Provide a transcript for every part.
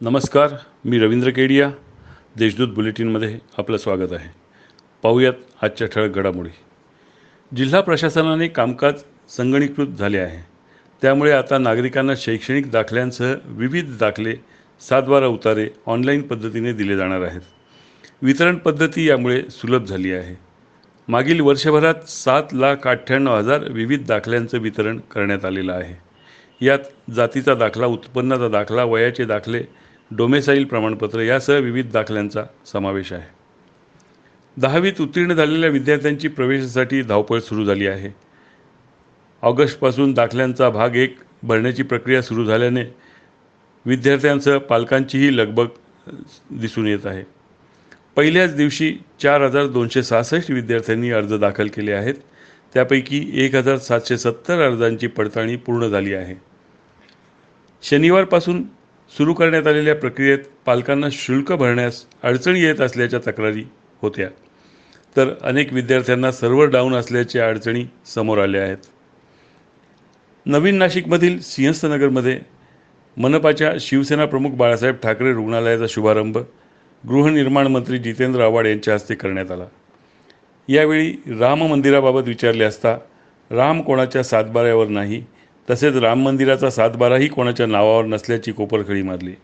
नमस्कार मी रवींद्र केडिया. देशदूत बुलेटिनमध्ये आपलं स्वागत आहे. पाहूयात आजच्या ठळक घडामोडी. जिल्हा प्रशासनाने कामकाज संगणीकृत झाले आहे. त्यामुळे आता नागरिकांना शैक्षणिक दाखल्यांसह विविध दाखले सातबारा उतारे ऑनलाईन पद्धतीने दिले जाणार आहेत. वितरण पद्धती यामुळे सुलभ झाली आहे. मागील वर्षभरात सात लाख अठ्ठ्याण्णव हजार विविध दाखल्यांचं वितरण करण्यात आलेलं आहे. यात जातीचा दाखला उत्पन्नाचा दाखला वयाचे दाखले डोमेसाईल प्रमाणपत्र यासह विविध दाखल्यांचा समावेश आहे. दहावीत उत्तीर्ण झालेल्या विद्यार्थ्यांची प्रवेशासाठी धावपळ सुरू झाली आहे. ऑगस्टपासून दाखल्यांचा भाग एक भरण्याची प्रक्रिया सुरू झाल्याने विद्यार्थ्यांसह पालकांचीही लगबग दिसून येत आहे. पहिल्याच दिवशी चार हजार दोनशे सहासष्ट विद्यार्थ्यांनी अर्ज दाखल केले आहेत. त्यापैकी एक हजार सातशे सत्तर अर्जांची पडताळणी पूर्ण झाली आहे. शनिवारपासून सुरू करण्यात आलेल्या प्रक्रियेत पालकांना शुल्क भरण्यास अडचणी येत असल्याच्या तक्रारी होत्या. तर अनेक विद्यार्थ्यांना सर्व्हर डाऊन असल्याच्या अडचणी समोर आल्या आहेत. नवीन नाशिकमधील सिंहस्थनगरमध्ये मनपाच्या शिवसेना प्रमुख बाळासाहेब ठाकरे रुग्णालयाचा शुभारंभ गृहनिर्माण मंत्री जितेंद्र आव्हाड यांच्या हस्ते करण्यात आला. यावेळी राम मंदिराबाबत विचारले असता राम कोणाच्या सातबाऱ्यावर नाही तसेच राम मंदिराचा सातबाराही कोणाच्या नावावर नसल्याची कोपरखळी मारली.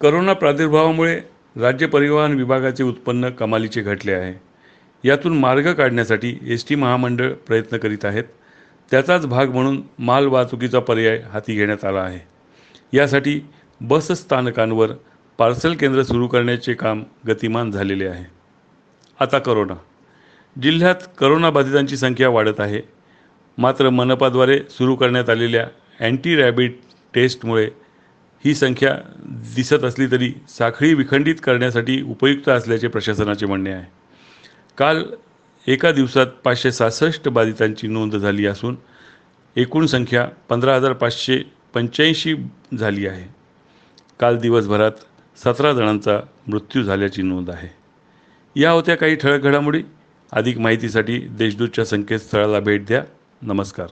करोना प्रादुर्भावामुळे राज्य परिवहन विभागाचे उत्पन्न कमालीचे घटले आहे. यातून मार्ग काढण्यासाठी एस टी महामंडळ प्रयत्न करीत आहेत. त्याचाच भाग म्हणून माल वाहतुकीचा पर्याय हाती घेण्यात आला आहे. यासाठी बस स्थानकांवर पार्सल केंद्र सुरू करण्याचे काम गतिमान झालेले आहे. आता करोना. जिल्ह्यात करोनाबाधितांची संख्या वाढत आहे. मात्र मनपाद्वारे सुरू करण्यात आलेल्या अँटी रॅबिट टेस्टमुळे ही संख्या दिसत असली तरी साखळी विखंडित करण्यासाठी उपयुक्त असल्याचे प्रशासनाचे म्हणणे आहे. काल एका दिवसात पाचशे सहासष्ट बाधितांची नोंद झाली असून एकूण संख्या पंधरा हजार पाचशे पंच्याऐंशी झाली आहे. काल दिवसभरात सतरा जणांचा मृत्यू झाल्याची नोंद आहे. या होत्या काही ठळक घडामोडी. अधिक माहितीसाठी देशदूतच्या संकेतस्थळाला भेट द्या. नमस्कार.